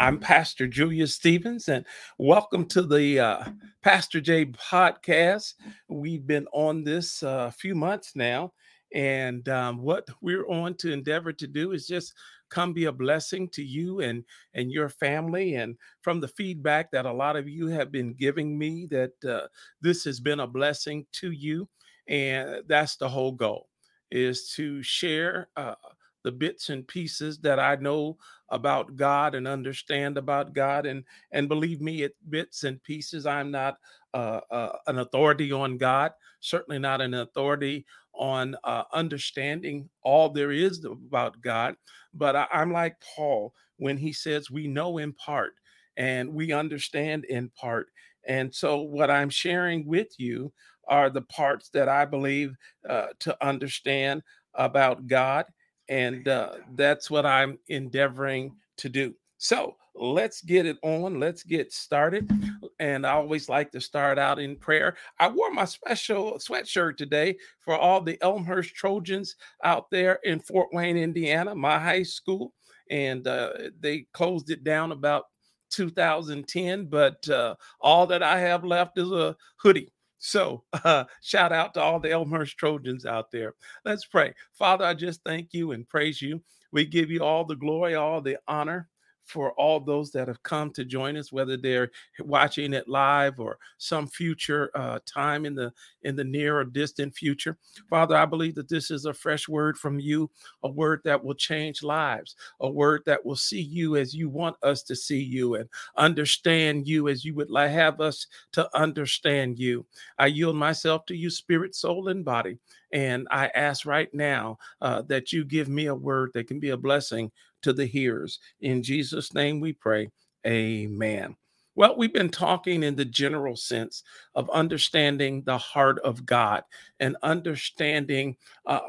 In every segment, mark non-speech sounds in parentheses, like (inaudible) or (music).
I'm Pastor Julius Stevens, and welcome to the uh, Pastor J podcast. We've been on this a uh, few months now, and um, what we're on to endeavor to do is just come be a blessing to you and and your family. And from the feedback that a lot of you have been giving me, that uh, this has been a blessing to you, and that's the whole goal is to share. Uh, the bits and pieces that I know about God and understand about God. And and believe me, it bits and pieces. I'm not uh, uh, an authority on God. Certainly not an authority on uh, understanding all there is about God. But I, I'm like Paul when he says we know in part and we understand in part. And so what I'm sharing with you are the parts that I believe uh, to understand about God and uh, that's what I'm endeavoring to do. So let's get it on. Let's get started. And I always like to start out in prayer. I wore my special sweatshirt today for all the Elmhurst Trojans out there in Fort Wayne, Indiana, my high school. And uh, they closed it down about 2010, but uh, all that I have left is a hoodie so, (laughs) uh, shout out to all the Elmhurst Trojans out there. Let's pray. Father, I just thank you and praise you. We give you all the glory, all the honor for all those that have come to join us, whether they're watching it live or some future uh, time in the in the near or distant future. Father, I believe that this is a fresh word from you, a word that will change lives, a word that will see you as you want us to see you and understand you as you would have us to understand you. I yield myself to you, spirit, soul, and body. And I ask right now uh, that you give me a word that can be a blessing to the hearers. In Jesus' name we pray. Amen. Well, we've been talking in the general sense of understanding the heart of God and understanding uh,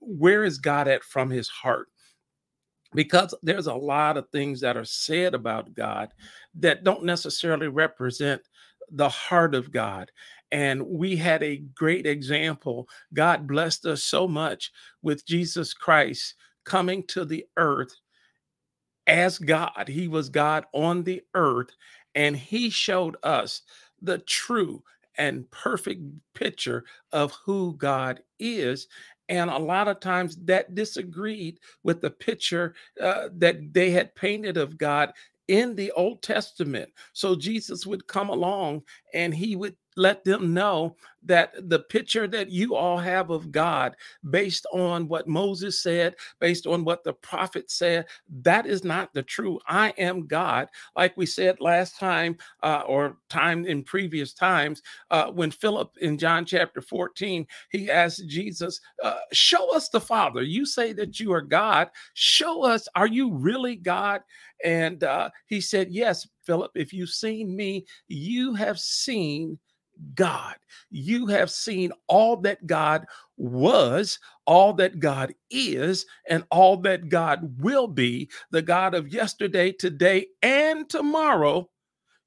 where is God at from his heart. Because there's a lot of things that are said about God that don't necessarily represent the heart of God. And we had a great example. God blessed us so much with Jesus Christ coming to the earth as God. He was God on the earth, and He showed us the true and perfect picture of who God is. And a lot of times that disagreed with the picture uh, that they had painted of God in the Old Testament. So Jesus would come along and he would let them know that the picture that you all have of God, based on what Moses said, based on what the prophet said, that is not the true. I am God. Like we said last time, uh, or time in previous times, uh, when Philip in John chapter 14, he asked Jesus, uh, Show us the Father. You say that you are God. Show us, are you really God? And uh, he said, Yes, Philip, if you've seen me, you have seen God. You have seen all that God was, all that God is, and all that God will be, the God of yesterday, today, and tomorrow.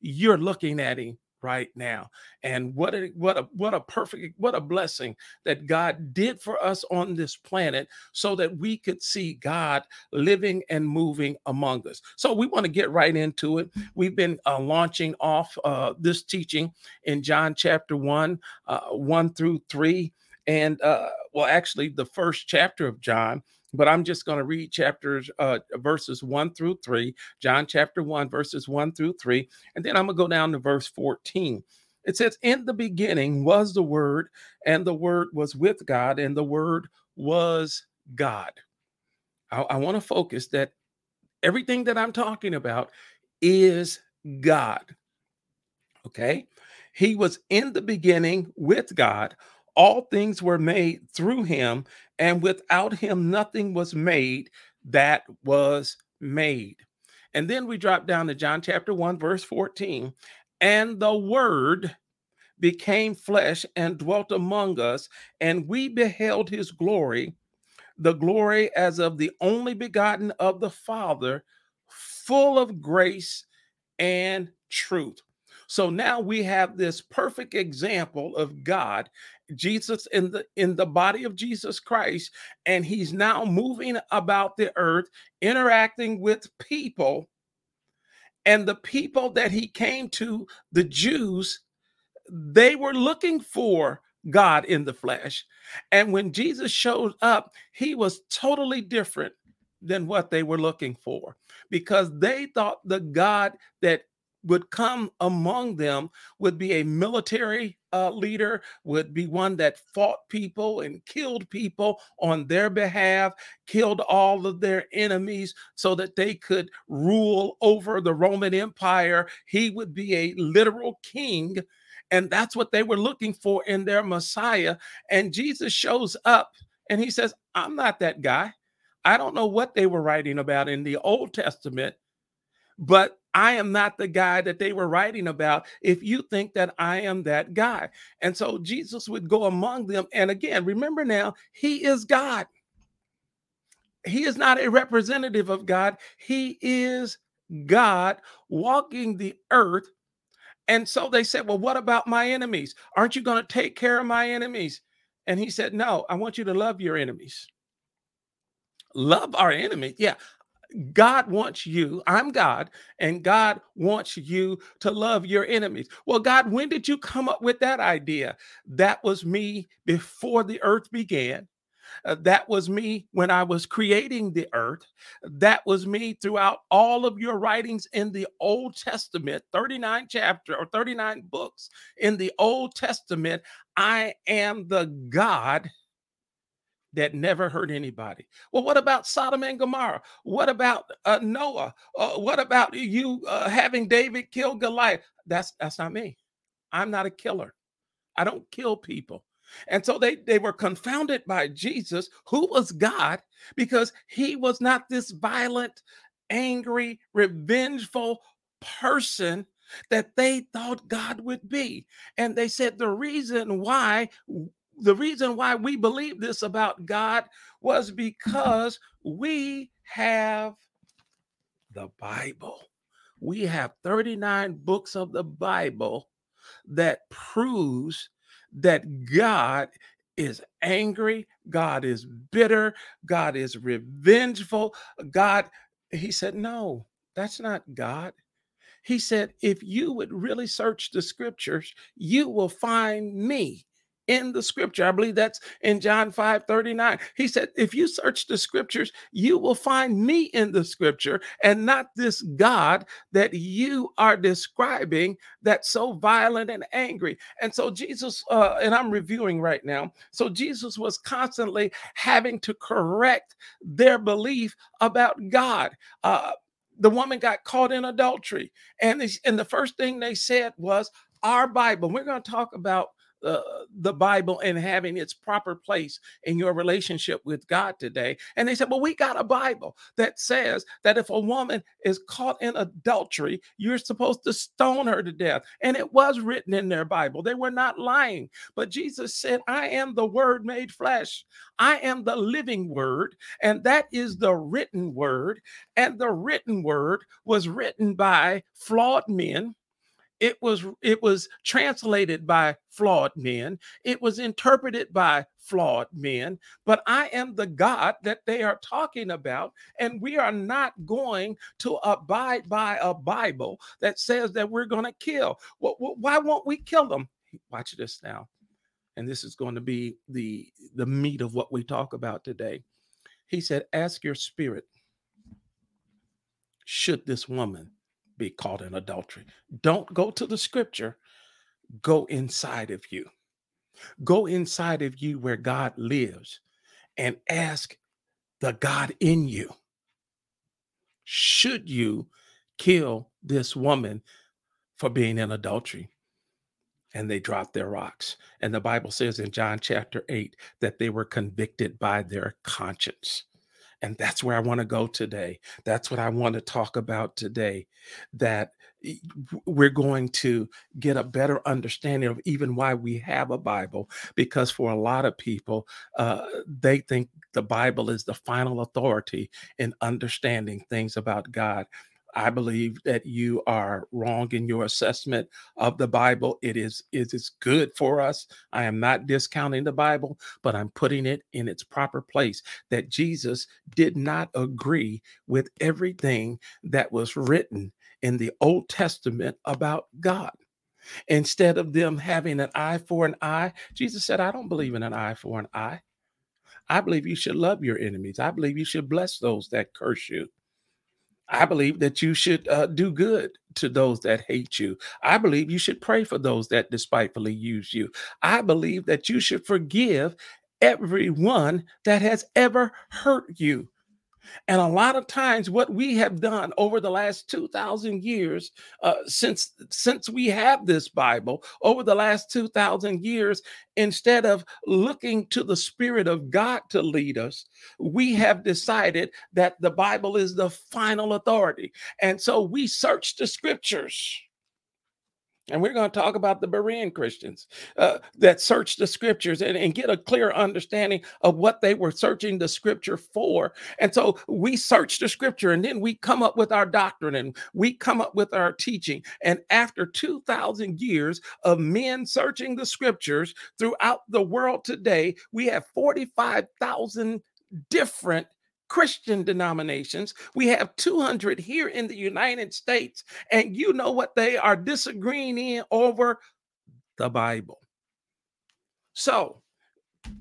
You're looking at Him right now. And what a what a what a perfect what a blessing that God did for us on this planet so that we could see God living and moving among us. So we want to get right into it. We've been uh, launching off uh, this teaching in John chapter 1 uh, 1 through 3 and uh, well actually the first chapter of John but I'm just going to read chapters, uh, verses one through three, John chapter one, verses one through three, and then I'm going to go down to verse 14. It says, In the beginning was the Word, and the Word was with God, and the Word was God. I, I want to focus that everything that I'm talking about is God. Okay. He was in the beginning with God. All things were made through him, and without him, nothing was made that was made. And then we drop down to John chapter 1, verse 14. And the word became flesh and dwelt among us, and we beheld his glory, the glory as of the only begotten of the Father, full of grace and truth. So now we have this perfect example of God, Jesus in the in the body of Jesus Christ, and he's now moving about the earth, interacting with people. And the people that he came to, the Jews, they were looking for God in the flesh. And when Jesus showed up, he was totally different than what they were looking for because they thought the God that would come among them would be a military uh, leader, would be one that fought people and killed people on their behalf, killed all of their enemies so that they could rule over the Roman Empire. He would be a literal king. And that's what they were looking for in their Messiah. And Jesus shows up and he says, I'm not that guy. I don't know what they were writing about in the Old Testament, but I am not the guy that they were writing about if you think that I am that guy. And so Jesus would go among them. And again, remember now, he is God. He is not a representative of God, he is God walking the earth. And so they said, Well, what about my enemies? Aren't you going to take care of my enemies? And he said, No, I want you to love your enemies. Love our enemies. Yeah, God wants you, I'm God, and God wants you to love your enemies. Well, God, when did you come up with that idea? That was me before the earth began. Uh, that was me when I was creating the earth. That was me throughout all of your writings in the Old Testament, 39 chapter or 39 books in the Old Testament. I am the God that never hurt anybody. Well, what about Sodom and Gomorrah? What about uh, Noah? Uh, what about you uh, having David kill Goliath? That's that's not me. I'm not a killer. I don't kill people. And so they they were confounded by Jesus, who was God, because he was not this violent, angry, revengeful person that they thought God would be. And they said the reason why the reason why we believe this about God was because we have the Bible. We have 39 books of the Bible that proves that God is angry, God is bitter, God is revengeful. God, he said, No, that's not God. He said, If you would really search the scriptures, you will find me in the scripture. I believe that's in John 5 39. He said, If you search the scriptures, you will find me in the scripture and not this God that you are describing that's so violent and angry. And so, Jesus, uh, and I'm reviewing right now. So, Jesus was constantly having to correct their belief about God. Uh, the woman got caught in adultery. And, they, and the first thing they said was, our Bible. We're going to talk about uh, the Bible and having its proper place in your relationship with God today. And they said, Well, we got a Bible that says that if a woman is caught in adultery, you're supposed to stone her to death. And it was written in their Bible. They were not lying. But Jesus said, I am the Word made flesh. I am the living Word. And that is the written Word. And the written Word was written by flawed men it was it was translated by flawed men it was interpreted by flawed men but i am the god that they are talking about and we are not going to abide by a bible that says that we're going to kill why won't we kill them? Watch this now and this is going to be the the meat of what we talk about today. He said ask your spirit should this woman be caught in adultery. Don't go to the scripture, go inside of you. Go inside of you where God lives and ask the God in you should you kill this woman for being in adultery? And they dropped their rocks. And the Bible says in John chapter 8 that they were convicted by their conscience. And that's where I want to go today. That's what I want to talk about today. That we're going to get a better understanding of even why we have a Bible. Because for a lot of people, uh, they think the Bible is the final authority in understanding things about God. I believe that you are wrong in your assessment of the Bible. It is it is good for us. I am not discounting the Bible, but I'm putting it in its proper place that Jesus did not agree with everything that was written in the Old Testament about God. Instead of them having an eye for an eye, Jesus said, I don't believe in an eye for an eye. I believe you should love your enemies. I believe you should bless those that curse you. I believe that you should uh, do good to those that hate you. I believe you should pray for those that despitefully use you. I believe that you should forgive everyone that has ever hurt you. And a lot of times, what we have done over the last 2,000 years, uh, since, since we have this Bible, over the last 2,000 years, instead of looking to the Spirit of God to lead us, we have decided that the Bible is the final authority. And so we search the scriptures and we're going to talk about the Berean Christians uh, that searched the scriptures and, and, get a clear understanding of what they were searching the scripture for. And so we search the scripture and then we come up with our doctrine and we come up with our teaching. And after 2,000 years of men searching the scriptures throughout the world today, we have 45,000 different Christian denominations. We have 200 here in the United States, and you know what they are disagreeing in over the Bible. So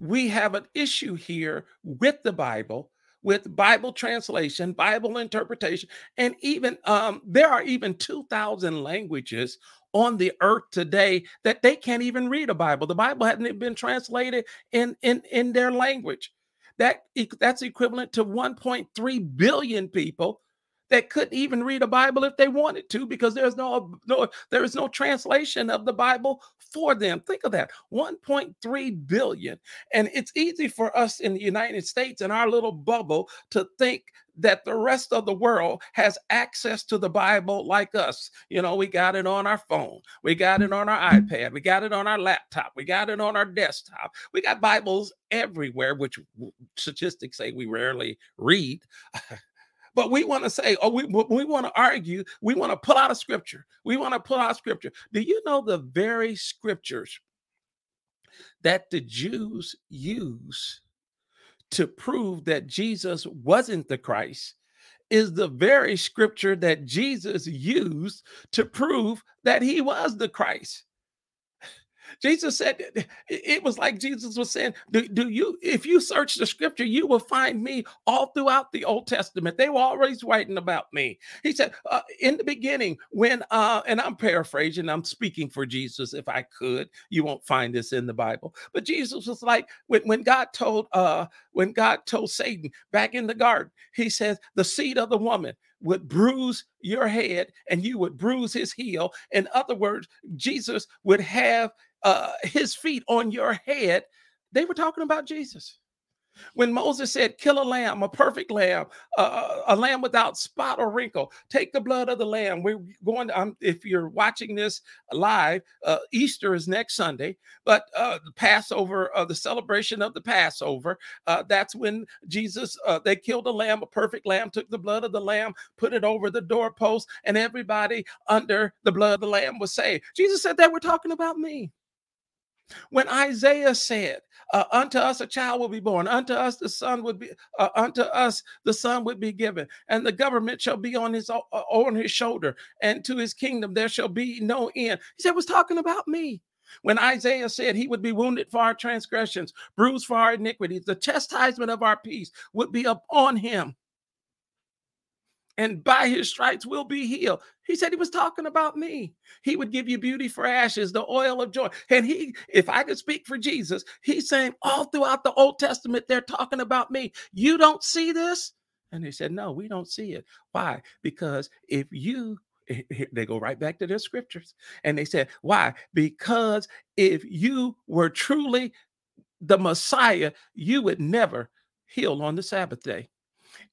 we have an issue here with the Bible, with Bible translation, Bible interpretation, and even um, there are even 2,000 languages on the earth today that they can't even read a Bible. The Bible hasn't been translated in in in their language. That that's equivalent to 1.3 billion people that couldn't even read a Bible if they wanted to because there's no no there is no translation of the Bible for them. Think of that. 1.3 billion. And it's easy for us in the United States in our little bubble to think that the rest of the world has access to the Bible like us. You know, we got it on our phone, we got it on our iPad, we got it on our laptop, we got it on our desktop. We got Bibles everywhere, which statistics say we rarely read. (laughs) But we want to say, oh, we, we want to argue, we want to pull out a scripture. We want to pull out scripture. Do you know the very scriptures that the Jews use to prove that Jesus wasn't the Christ is the very scripture that Jesus used to prove that he was the Christ. Jesus said it was like Jesus was saying, do, do, you, if you search the scripture, you will find me all throughout the Old Testament. They were always writing about me. He said, uh, in the beginning, when, uh, and I'm paraphrasing, I'm speaking for Jesus if I could. You won't find this in the Bible. But Jesus was like, when, when God told, uh, when God told Satan back in the garden, he says, the seed of the woman would bruise your head and you would bruise his heel. In other words, Jesus would have uh, his feet on your head, they were talking about Jesus. When Moses said, Kill a lamb, a perfect lamb, uh, a lamb without spot or wrinkle, take the blood of the lamb. We're going to, um, if you're watching this live, uh, Easter is next Sunday, but uh, the Passover, uh, the celebration of the Passover, uh, that's when Jesus, uh, they killed a lamb, a perfect lamb, took the blood of the lamb, put it over the doorpost, and everybody under the blood of the lamb was saved. Jesus said that we're talking about me. When Isaiah said, uh, "Unto us a child will be born; unto us the son would be; uh, unto us the son would be given, and the government shall be on his uh, on his shoulder, and to his kingdom there shall be no end." He said, "Was talking about me." When Isaiah said he would be wounded for our transgressions, bruised for our iniquities, the chastisement of our peace would be upon him and by his stripes will be healed. He said he was talking about me. He would give you beauty for ashes, the oil of joy. And he, if I could speak for Jesus, he's saying all throughout the Old Testament, they're talking about me. You don't see this? And he said, No, we don't see it. Why? Because if you (laughs) they go right back to their scriptures and they said, Why? Because if you were truly the Messiah, you would never heal on the Sabbath day.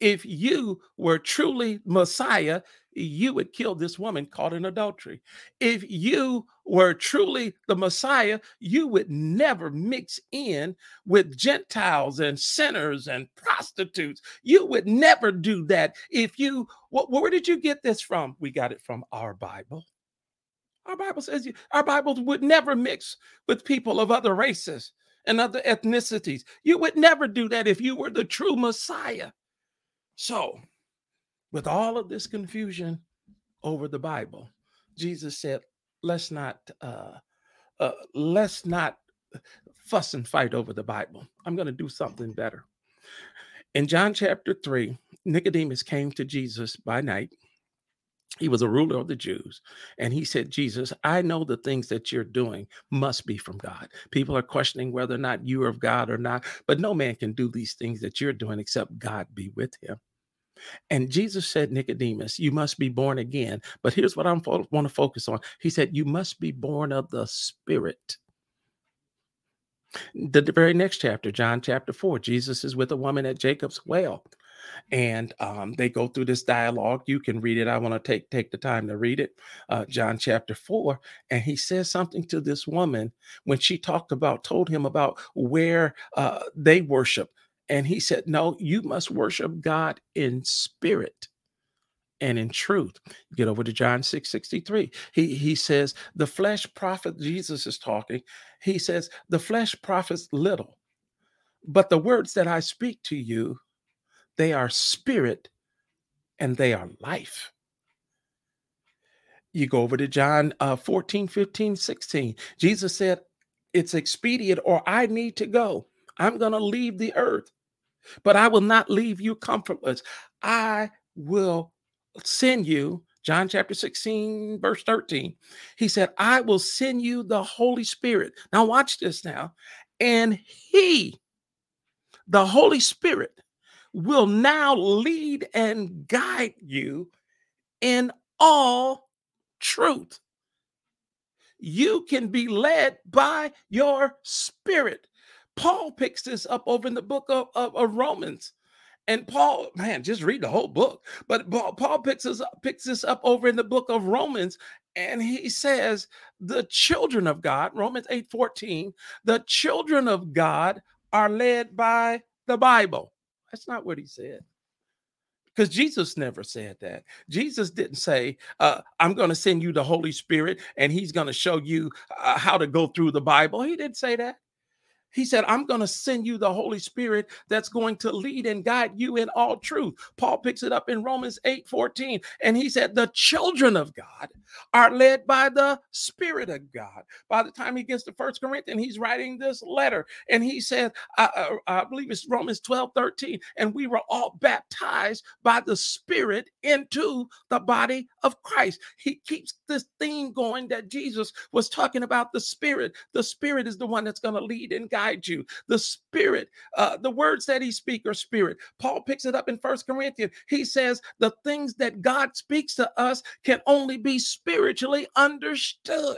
If you were truly Messiah, you would kill this woman caught in adultery. If you were truly the Messiah, you would never mix in with Gentiles and sinners and prostitutes. You would never do that. If you, where did you get this from? We got it from our Bible. Our Bible says you, our Bibles would never mix with people of other races and other ethnicities. You would never do that if you were the true Messiah. So, with all of this confusion over the Bible. Jesus said, let's not uh, uh, let's not fuss and fight over the Bible. I'm going to do something better. In John chapter 3, Nicodemus came to Jesus by night. He was a ruler of the Jews. And he said, Jesus, I know the things that you're doing must be from God. People are questioning whether or not you are of God or not, but no man can do these things that you're doing except God be with him. And Jesus said, Nicodemus, you must be born again. But here's what I want to focus on. He said, You must be born of the Spirit. The, the very next chapter, John chapter 4, Jesus is with a woman at Jacob's well. And um, they go through this dialogue. You can read it. I want to take take the time to read it. Uh, John chapter four, and he says something to this woman when she talked about, told him about where uh, they worship, and he said, "No, you must worship God in spirit." and in truth. Get over to John 6 63. He, he says, The flesh profit, Jesus is talking. He says, The flesh profits little, but the words that I speak to you, they are spirit and they are life. You go over to John uh, 14, 15, 16. Jesus said, It's expedient, or I need to go. I'm going to leave the earth, but I will not leave you comfortless. I will send you, John chapter 16, verse 13. He said, I will send you the Holy Spirit. Now, watch this now. And He, the Holy Spirit, will now lead and guide you in all truth. You can be led by your spirit. Paul picks this up over in the book of, of, of Romans. And Paul, man, just read the whole book. But Paul picks this up, picks this up over in the book of Romans, and he says, the children of God, Romans 8 14, the children of God are led by the Bible. That's not what he said. Because Jesus never said that. Jesus didn't say, uh, I'm going to send you the Holy Spirit and he's going to show you uh, how to go through the Bible. He didn't say that. He said, I'm going to send you the Holy Spirit that's going to lead and guide you in all truth. Paul picks it up in Romans 8 14. And he said, The children of God are led by the Spirit of God. By the time he gets to First Corinthians, he's writing this letter. And he said, I, I, I believe it's Romans 12 13. And we were all baptized by the Spirit into the body of Christ. He keeps this theme going that Jesus was talking about the Spirit. The Spirit is the one that's going to lead and guide you. The spirit, uh, the words that he speak are spirit. Paul picks it up in First Corinthians. He says the things that God speaks to us can only be spiritually understood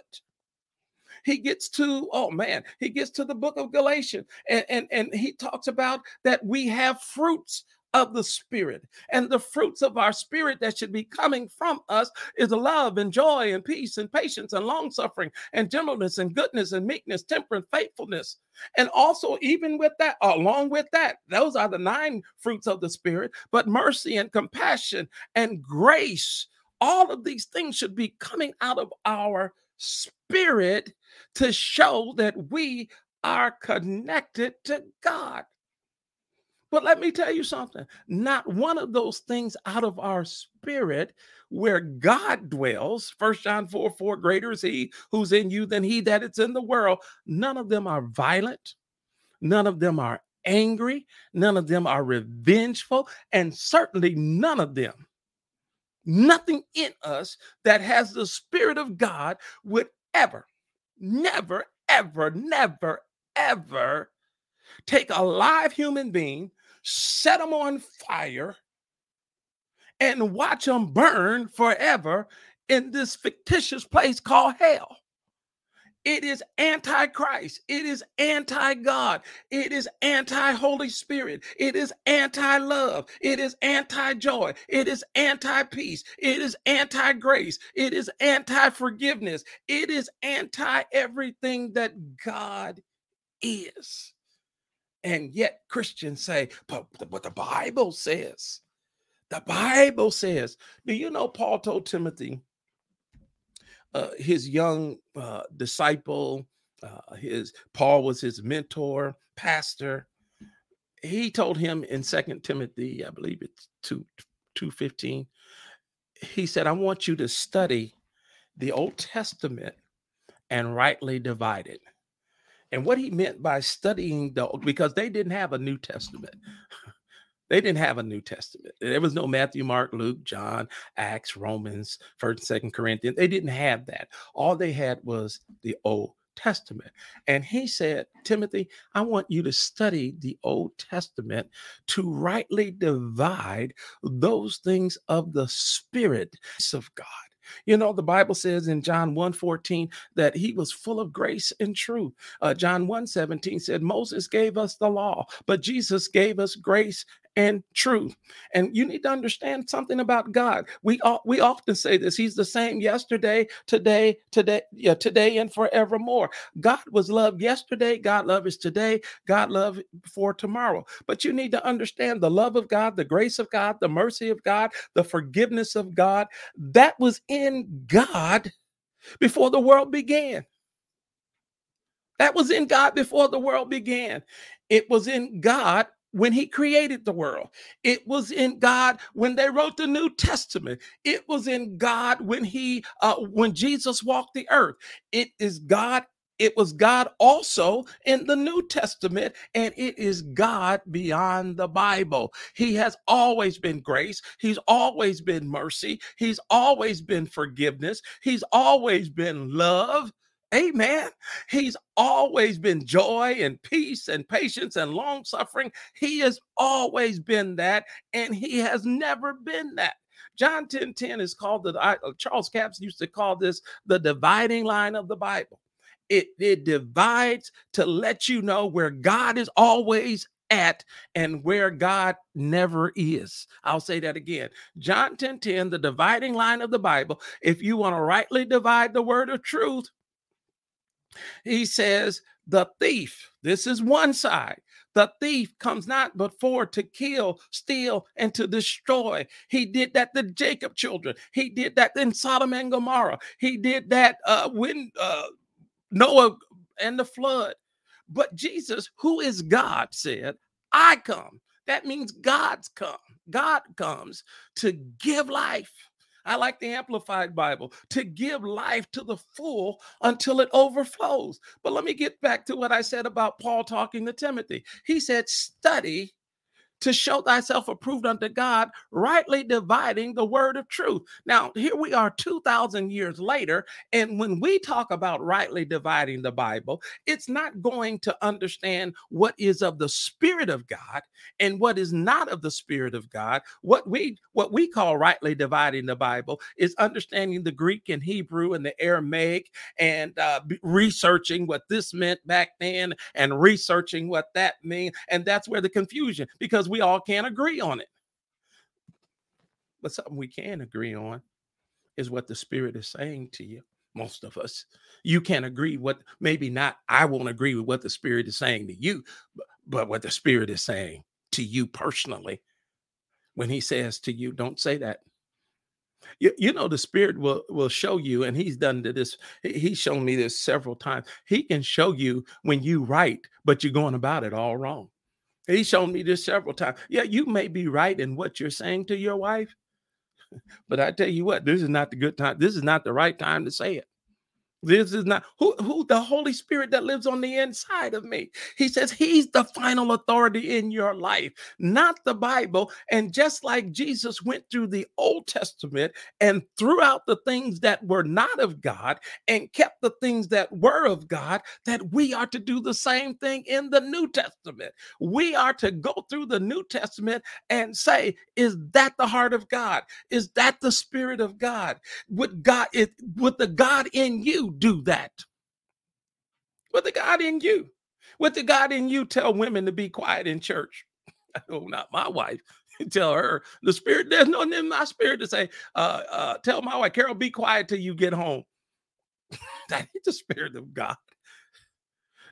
he gets to oh man he gets to the book of galatians and, and and he talks about that we have fruits of the Spirit. And the fruits of our spirit that should be coming from us is love and joy and peace and patience and long suffering and gentleness and goodness and meekness, temperance, faithfulness. And also, even with that, along with that, those are the nine fruits of the Spirit, but mercy and compassion and grace. All of these things should be coming out of our spirit to show that we are connected to God. But let me tell you something not one of those things out of our spirit where God dwells, First John 4 4, greater is he who's in you than he that is in the world. None of them are violent, none of them are angry, none of them are revengeful, and certainly none of them, nothing in us that has the Spirit of God would ever, never, ever, never, ever take a live human being set them on fire, and watch them burn forever in this fictitious place called hell. It is anti-Christ. It is anti-God. It is anti-Holy Spirit. It is anti-love. It is anti-joy. It is anti-peace. It is anti-grace. It is anti-forgiveness. It is anti-everything that God is. And yet Christians say, but what the Bible says. The Bible says. Do you know Paul told Timothy, uh, his young uh, disciple, uh, his Paul was his mentor, pastor. He told him in Second Timothy, I believe it's two two fifteen. he said, I want you to study the Old Testament and rightly divide it. And what he meant by studying the because they didn't have a New Testament. (laughs) They didn't have a New Testament. There was no Matthew, Mark, Luke, John, Acts, Romans, First and Second Corinthians. They didn't have that. All they had was the Old Testament. And he said, Timothy, I want you to study the Old Testament to rightly divide those things of the Spirit of God. You know, the Bible says in John 1 14 that he was full of grace and truth. Uh, John 1 17 said, Moses gave us the law, but Jesus gave us grace and truth. And you need to understand something about God. We all, we often say this. He's the same yesterday, today, today, yeah, today and forevermore. God was loved yesterday, God love is today, God love for tomorrow. But you need to understand the love of God, the grace of God, the mercy of God, the forgiveness of God. That was in God before the world began. That was in God before the world began. It was in God when he created the world. It was in God when they wrote the New Testament. It was in God when he uh, when Jesus walked the earth. It is God it was God also in the New Testament, and it is God beyond the Bible. He has always been grace. He's always been mercy. He's always been forgiveness. He's always been love. Amen. He's always been joy and peace and patience and long suffering. He has always been that, and he has never been that. John 10 10 is called the uh, Charles Capps used to call this the dividing line of the Bible. It, it divides to let you know where God is always at and where God never is. I'll say that again. John 10 10, the dividing line of the Bible. If you want to rightly divide the word of truth, he says, The thief, this is one side. The thief comes not but for to kill, steal, and to destroy. He did that to Jacob children. He did that in Sodom and Gomorrah. He did that uh, when uh, Noah and the flood. But Jesus, who is God, said, I come. That means God's come. God comes to give life I like the Amplified Bible to give life to the full until it overflows. But let me get back to what I said about Paul talking to Timothy. He said, Study to show thyself approved unto God, rightly dividing the word of truth. Now, here we are 2,000 years later, and when we talk about rightly dividing the Bible, it's not going to understand what is of the Spirit of God and what is not of the Spirit of God. What we what we call rightly dividing the Bible is understanding the Greek and Hebrew and the Aramaic and uh, researching what this meant back then and researching what that means, and that's where the confusion because we we all can't agree on it. But something we can agree on is what the Spirit is saying to you. Most of us, you can agree what maybe not. I won't agree with what the Spirit is saying to you, but, but what the Spirit is saying to you personally. When He says to you, don't say that. You, you know the spirit will will show you and he's done this he's shown me this several times he can show you when you right but you're going about it all wrong He's shown me this several times. Yeah, you may be right in what you're saying to your wife, (laughs) but I tell you what, this is not the good time. This is not the right time to say it. This is not who, who the Holy Spirit that lives on the inside of me. He says he's the final authority in your life, not the Bible. And just like Jesus went through the Old Testament and threw out the things that were not of God and kept the things that were of God, that we are to do the same thing in the New Testament. We are to go through the New Testament and say, is that the heart of God? Is that the Spirit of God? Would God, it, would the God in you do that? With the God in you? With the God in you tell women to be quiet in church? (laughs) Oh, not my wife. (laughs) tell her the spirit. There's no in my spirit to say, uh, uh, tell my wife, Carol, be quiet till you get home. (laughs) that is the spirit of God.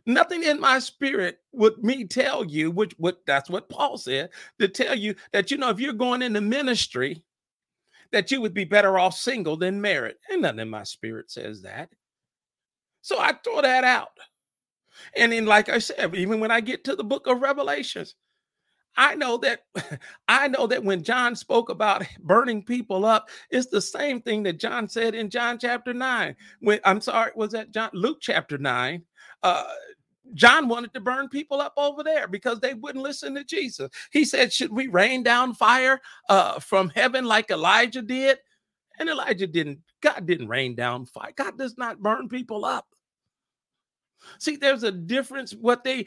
Nothing in my spirit would me tell you, which what that's what Paul said, to tell you that you know if you're going into ministry, that you would be better off single than married. And nothing in my spirit says that. So I throw that out. And then, like I said, even when I get to the book of Revelations, I know that (laughs) I know that when John spoke about (laughs) burning people up, it's the same thing that John said in John chapter 9. When I'm sorry, was that John Luke chapter 9? Uh John wanted to burn people up over there because they wouldn't listen to Jesus. He said, Should we rain down fire uh, from heaven like Elijah did? And Elijah didn't, God didn't rain down fire. God does not burn people up. See, there's a difference. What they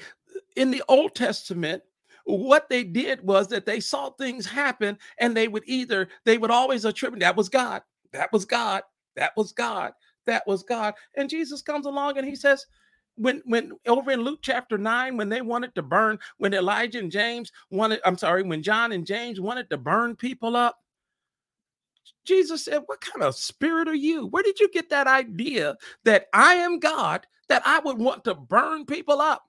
in the Old Testament, what they did was that they saw things happen and they would either, they would always attribute that was God, that was God, that was God, that was God. And Jesus comes along and he says, when when over in Luke chapter 9 when they wanted to burn when Elijah and James wanted I'm sorry when John and James wanted to burn people up Jesus said what kind of spirit are you where did you get that idea that I am God that I would want to burn people up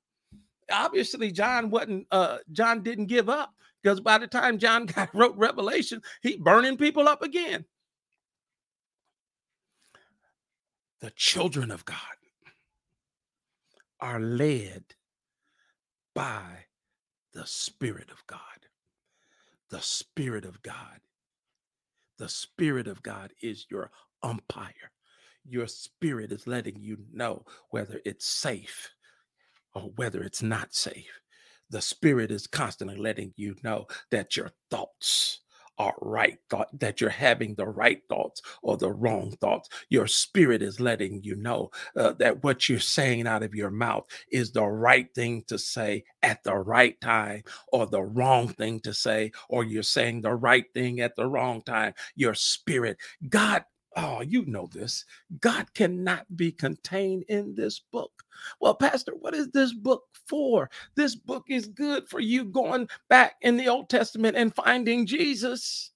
obviously John wasn't uh John didn't give up because by the time John (laughs) got wrote Revelation, he burning people up again. The children of God are led by the Spirit of God. The Spirit of God. The Spirit of God is your umpire. Your spirit is letting you know whether it's safe or whether it's not safe. The spirit is constantly letting you know that your thoughts are right thought that you're having the right thoughts or the wrong thoughts. Your spirit is letting you know uh, that what you're saying out of your mouth is the right thing to say at the right time or the wrong thing to say or you're saying the right thing at the wrong time. Your spirit god Oh, you know this. God cannot be contained in this book. Well, Pastor, what is this book for? This book is good for you going back in the Old Testament and finding Jesus.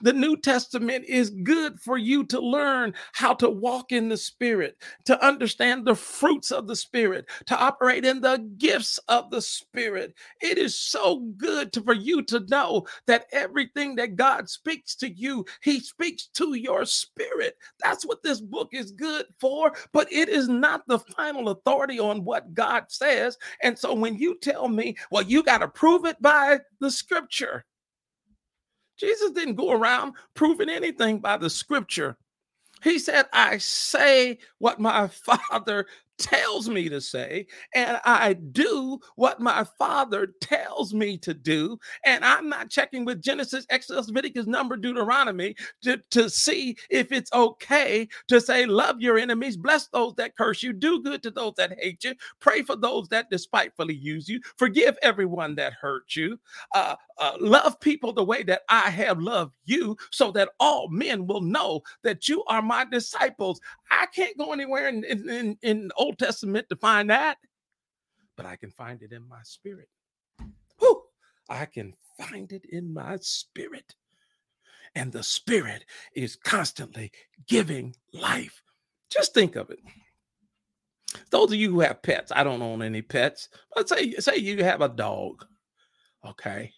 The New Testament is good for you to learn how to walk in the Spirit, to understand the fruits of the Spirit, to operate in the gifts of the Spirit. It is so good to, for you to know that everything that God speaks to you, He speaks to your spirit. That's what this book is good for, but it is not the final authority on what God says. And so when you tell me, well, you got to prove it by the scripture. Jesus didn't go around proving anything by the scripture. He said, I say what my (laughs) father tells me to say, and I do what my father tells me to do. And I'm not checking with Genesis, Exodus, Leviticus, Number, Deuteronomy to, to see if it's okay to say, Love your enemies, bless those that curse you, do good to those that hate you, pray for those that despitefully use you, forgive everyone that hurt you, uh, uh, love people the way that I have loved you, so that all men will know that you are my disciples. I can't go anywhere in, in, in, Old Testament to find that, but I can find it in my spirit. Whew, I can find it in my spirit. And the spirit is constantly giving life. Just think of it. Those of you who have pets, I don't own any pets, but say, say you have a dog, okay?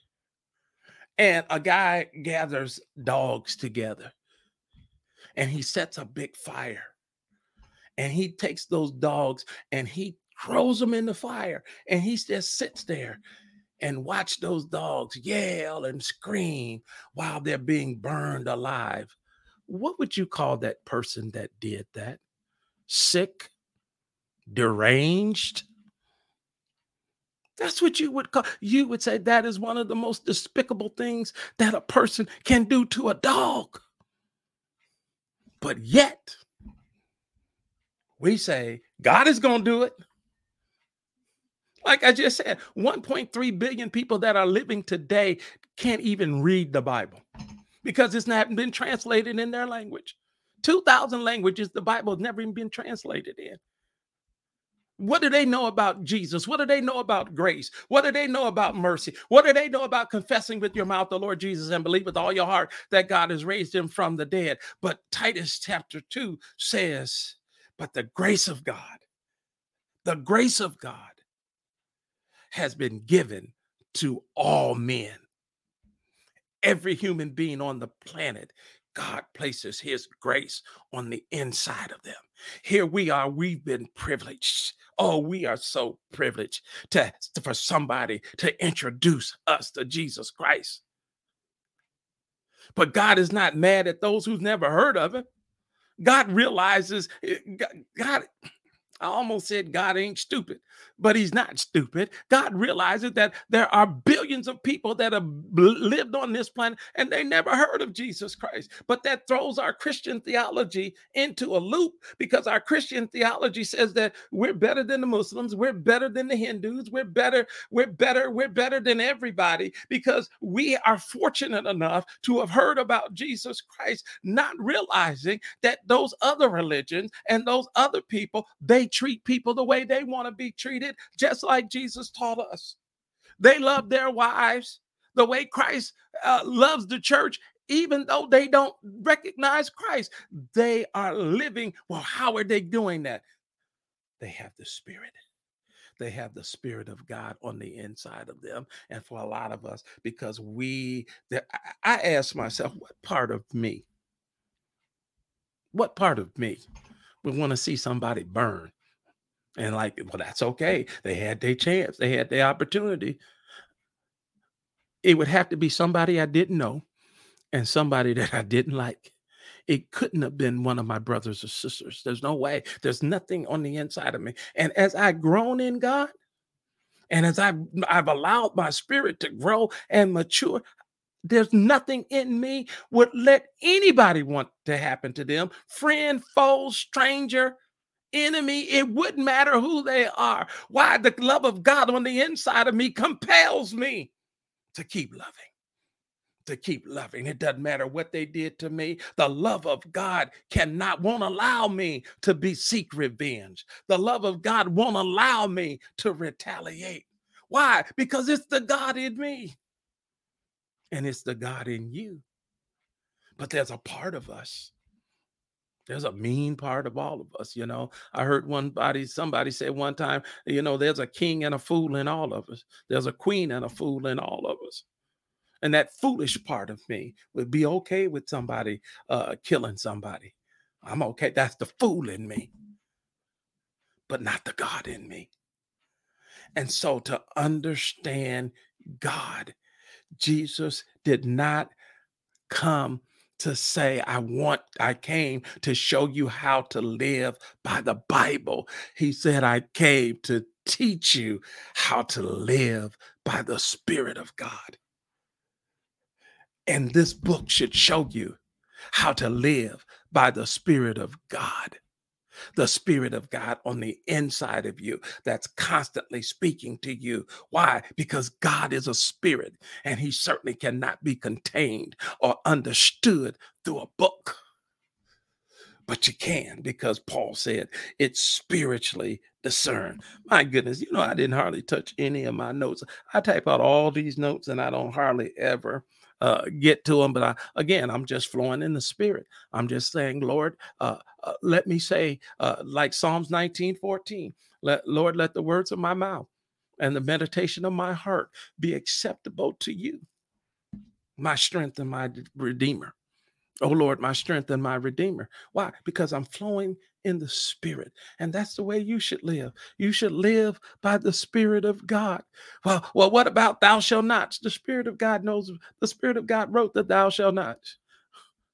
And a guy gathers dogs together and he sets a big fire and he takes those dogs and he throws them in the fire and he just sits there and watch those dogs yell and scream while they're being burned alive. What would you call that person that did that? Sick? Deranged that's what you would call you would say that is one of the most despicable things that a person can do to a dog but yet we say God is going to do it. Like I just said, 1.3 billion people that are living today can't even read the Bible because it's not been translated in their language. 2,000 languages the Bible has never even been translated in. What do they know about Jesus? What do they know about grace? What do they know about mercy? What do they know about confessing with your mouth the Lord Jesus and believe with all your heart that God has raised him from the dead? But Titus chapter 2 says, but the grace of God, the grace of God has been given to all men. Every human being on the planet God places his grace on the inside of them. Here we are, we've been privileged. Oh, we are so privileged to, for somebody to introduce us to Jesus Christ. But God is not mad at those who've never heard of him. God realizes, eh, God, I almost said God ain't stupid, but he's not stupid. God realizes that there are billions of people that have lived on this planet and they never heard of Jesus Christ. But that throws our Christian theology into a loop because our Christian theology says that we're better than the Muslims, we're better than the Hindus, we're better, we're better, we're better than everybody because we are fortunate enough to have heard about Jesus Christ, not realizing that those other religions and those other people, they treat people the way they want to be treated, just like Jesus taught us. They love their wives the way Christ uh, loves the church, even though they don't recognize Christ. They are living. Well, how are they doing that? They have the Spirit. They have the Spirit of God on the inside of them. And for a lot of us, because we, I ask myself, what part of me, what part of me would want to see somebody burn? And like, well, that's okay. They had their chance, they had their opportunity. It would have to be somebody I didn't know and somebody (laughs) that I didn't like. It couldn't have been one of my brothers or sisters. There's no way. There's nothing on the inside of me. And as I've grown in God, and as I've, I've allowed my spirit to grow and mature, there's nothing in me would let anybody want to happen to them friend, foe, stranger, enemy, it wouldn't matter who they are. Why? The love of God on the inside of me compels me to keep loving. To keep loving. It doesn't matter what they did to me. The love of God cannot, won't allow me to be seek revenge. The love of God won't allow me to retaliate. Why? Because it's the God in me and it's the God in you. But there's a part of us there's a mean part of all of us, you know. I heard one body, somebody say one time, you know, there's a king and a fool in all of us. There's a queen and a fool in all of us. And that foolish part of me would be okay with somebody uh, killing somebody. I'm okay. That's the fool in me, but not the God in me. And so to understand God, Jesus did not come to say, I want, I came to show you how to live by the Bible. He said, I came to teach you how to live by the Spirit of God. And this book should show you how to live by the Spirit of God the Spirit of God on the inside of you that's constantly speaking to you. Why? Because God is a spirit and he certainly cannot be contained or understood through a book. But you can because Paul said it's spiritually discerned. My goodness, you know, I didn't hardly touch any of my notes. I type out all these notes and I don't hardly ever uh, get to them. But I, again, I'm just flowing in the spirit. I'm just saying, Lord, uh, uh, let me say, uh, like Psalms 19 14, let, Lord, let the words of my mouth and the meditation of my heart be acceptable to you, my strength and my redeemer. Oh Lord, my strength and my redeemer. Why? Because I'm flowing in the spirit. And that's the way you should live. You should live by the spirit of God. Well, well, what about thou shalt not? The spirit of God knows the spirit of God wrote that thou shalt not.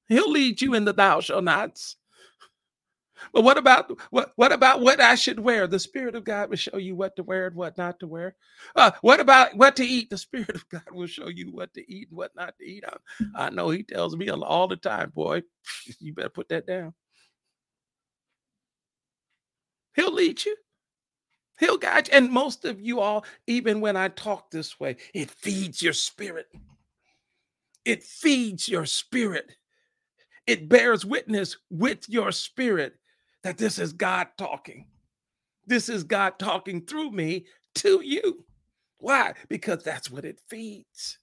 He'll lead you in the thou shalt nots. But what about what what about what I should wear? The Spirit of God will show you what to wear and what not to wear. Uh, what about what to eat? The Spirit of God will show you what to eat and what not to eat. I, I know He tells me all the time, boy. (laughs) You better put that down. He'll lead you. He'll guide you. And most of you all, even when I talk this way, it feeds your spirit. It feeds your spirit. It bears witness with your spirit that this is God talking. This is God talking through me to you. Why? Because that's what it feeds.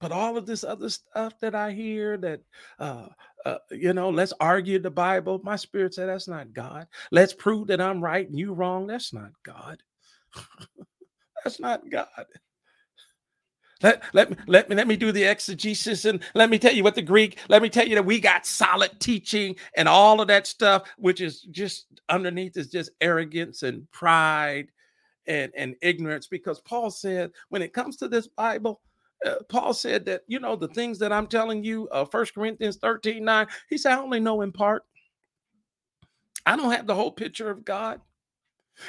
But all of this other stuff that I hear that, uh, uh, you know, let's argue the Bible. My spirit said that's not God. Let's prove that I'm right and you wrong. That's not God. (laughs) that's not God. Let, let, me, let, me, let me do the exegesis and let me tell you what the Greek, let me tell you that we got solid teaching and all of that stuff, which is just underneath is just arrogance and pride and, and ignorance. Because Paul said, when it comes to this Bible, uh, Paul said that, you know, the things that I'm telling you, uh, 1 Corinthians 13 9, he said, I only know in part. I don't have the whole picture of God.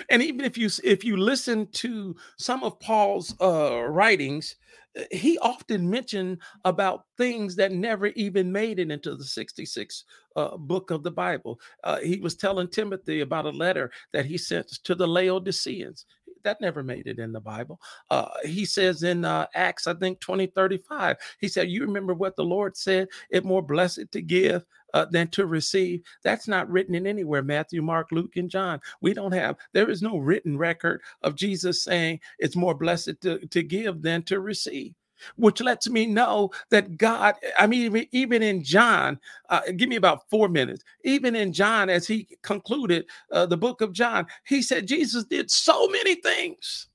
And even if you if you listen to some of Paul's uh, writings, uh, he often mentioned about things that never even made it into the 66 uh, book of the Bible. Uh, he was telling Timothy about a letter that he sent to the Laodiceans that never made it in the Bible. Uh, he says in uh, Acts, I think 20, 35, he said, You remember what the Lord said? It more blessed to give uh, than to receive. That's not written in anywhere Matthew, Mark, Luke, and John. We don't have, there is no written record of Jesus saying it's more blessed to, to give than to receive which lets me know that God, I mean, even in John, uh, give me about four minutes. Even in John, as he concluded uh, the book of John, he said Jesus did so many things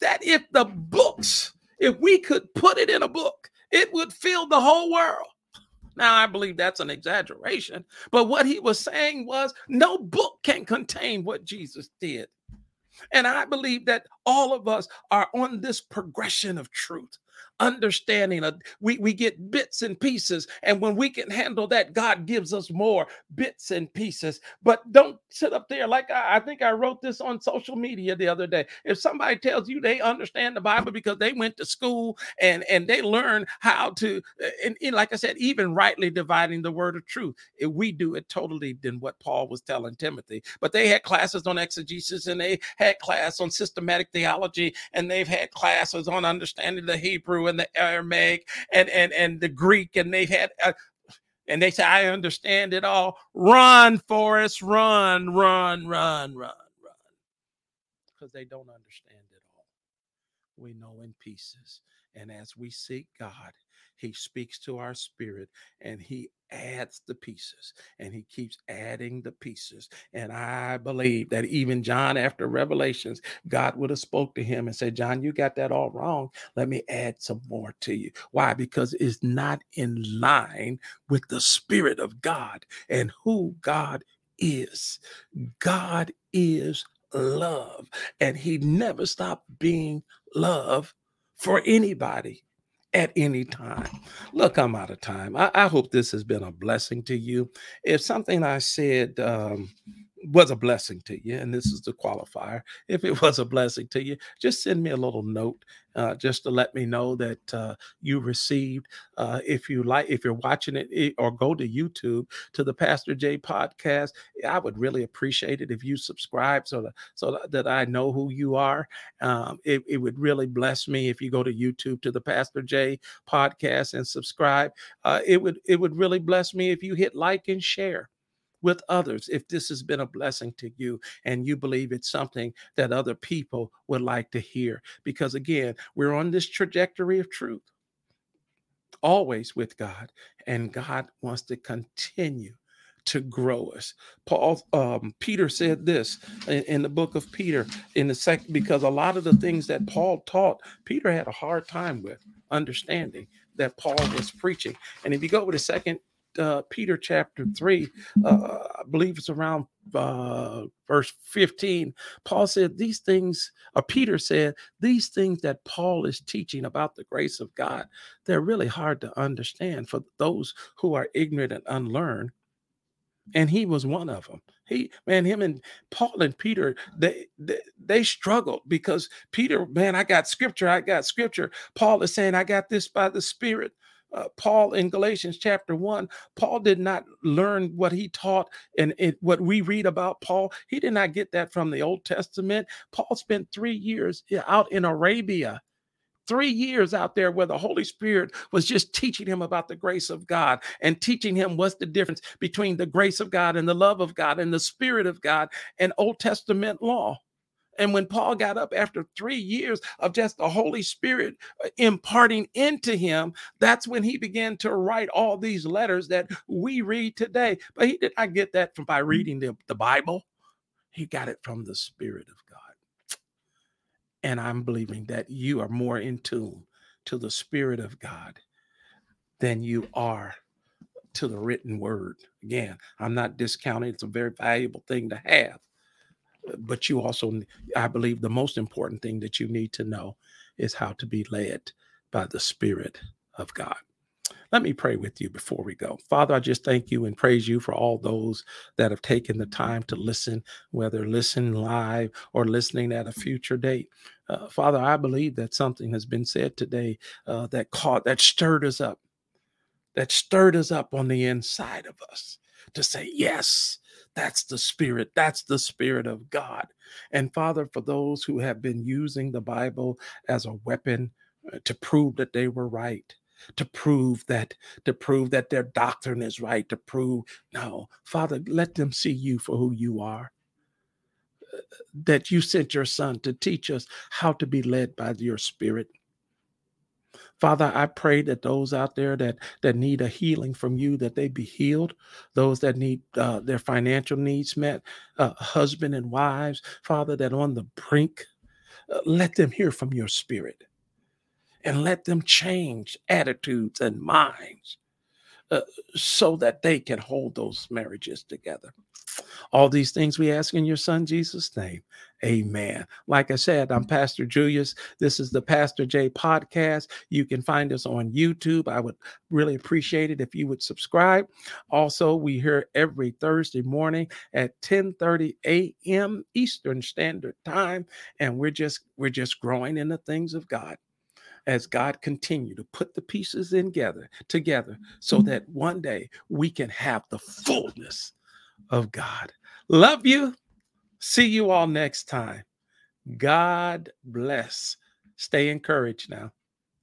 that if the books, if we could put it in a book, it would fill the whole world. Now, I believe that's an exaggeration, but what he was saying was no book can contain what Jesus did. And I believe that all of us are on this progression of truth understanding. Of, we, we get bits and pieces. And when we can handle that, God gives us more bits and pieces. But don't sit up there like I, I think I wrote this on social media the other day. If somebody tells you they understand the Bible because they went to school and, and they learn how to, uh, and, and like I said, even rightly dividing the word of truth, if we do it totally than what Paul was telling Timothy. But they had classes on exegesis and they had class on systematic theology and they've had classes on understanding the Hebrew and the Aramaic and and and the Greek, and they've had. Uh, and they say, I understand it all. Run, Forrest, run, run, run, run, run. Because they don't understand it all. We know in pieces. And as we seek God, He speaks to our spirit and He adds the pieces and he keeps adding the pieces. And i believe that even john after revelations god would have spoke to him and said john you got that all wrong. Let me add some more to you. Why? Because it's not in line with the spirit of god and who god is. God is love and he never stopped being love for anybody at any time. Look, I'm out of time. I, I, hope this has been a blessing to you. If something I said um, was a blessing to you, and this is the qualifier, if it (laughs) was a blessing to you, just send me a little note uh, just to let me know that uh, you received. Uh, if you like, if you're watching it, or go to YouTube to the Pastor J podcast, I would really appreciate it if you subscribe so that so that I know who you are. Um, it, it would really bless me if you go to YouTube to the Pastor J podcast and subscribe. Uh, it would it would really bless me if you hit like and share with others if this has been a blessing to you and you believe it's something that other people would like to hear. Because again, we're on this trajectory of truth, always with God, and God wants to continue to grow us. Paul, um, Peter said this in, in, the book of Peter in the second, because a lot of the things that Paul taught, Peter had a hard time with understanding that Paul was preaching. And if you go to the second uh, Peter chapter 3, uh, I believe it's around uh, verse 15, Paul said, These things, or Peter said, these things that Paul is teaching about the grace of God, they're really hard to understand for those who are ignorant and unlearned. And he was one of them. He, man, him and Paul and Peter, they, they they struggled because Peter, man, I got scripture, I got scripture. Paul is saying, I got this by the Spirit uh, Paul in Galatians chapter 1, Paul did not learn what he taught and what we read about Paul. He did not get that from the Old Testament. Paul spent three years out in Arabia three years out there where the Holy Spirit was just teaching him about the grace of God and teaching him what's the difference between the grace of God and the love of God and the Spirit of God and Old Testament law. And when Paul got up after three years of just the Holy Spirit uh, imparting into him, that's when he began to write all these letters that we read today. But he did not get that from by reading the, the Bible, he got it from the Spirit of God. And I'm believing that you are more in tune to the Spirit of God than you are to the written word. Again, I'm not discounting, it's a very valuable thing to have. But you also, I believe, the most important thing that you need to know is how to be led by the Spirit of God. Let me pray with you before we go. Father, I just thank you and praise you for all those that have taken the time to listen, whether listen live or listening at a future date. Uh, Father, I believe that something has been said today uh, that caught, that stirred us up, that stirred us up on the inside of us to say, yes, that's the spirit. That's the spirit of God. And Father, for those who have been using the Bible as a weapon uh, to prove that they were right, to prove that to prove that their doctrine is right to prove no father let them see you for who you are that you sent your son to teach us how to be led by your spirit Father, I pray that those out there that that need a healing from you, that they be healed. Those that need uh, their financial needs met, uh, husband and wives, Father, that on the brink, uh, let them hear from your Spirit and let them change attitudes and minds uh, so that they can hold those marriages together. All these things we ask in your son Jesus' name. Amen. Like I said, I'm Pastor Julius. This is the Pastor J podcast. You can find us on YouTube. I would really appreciate it if you would subscribe. Also, we here every Thursday morning at 10:30 a.m. Eastern Standard Time, and we're just we're just growing in the things of God as God continue to put the pieces in together together so mm-hmm. that one day we can have the fullness of God. Love you. See you all next time. God bless. Stay encouraged now.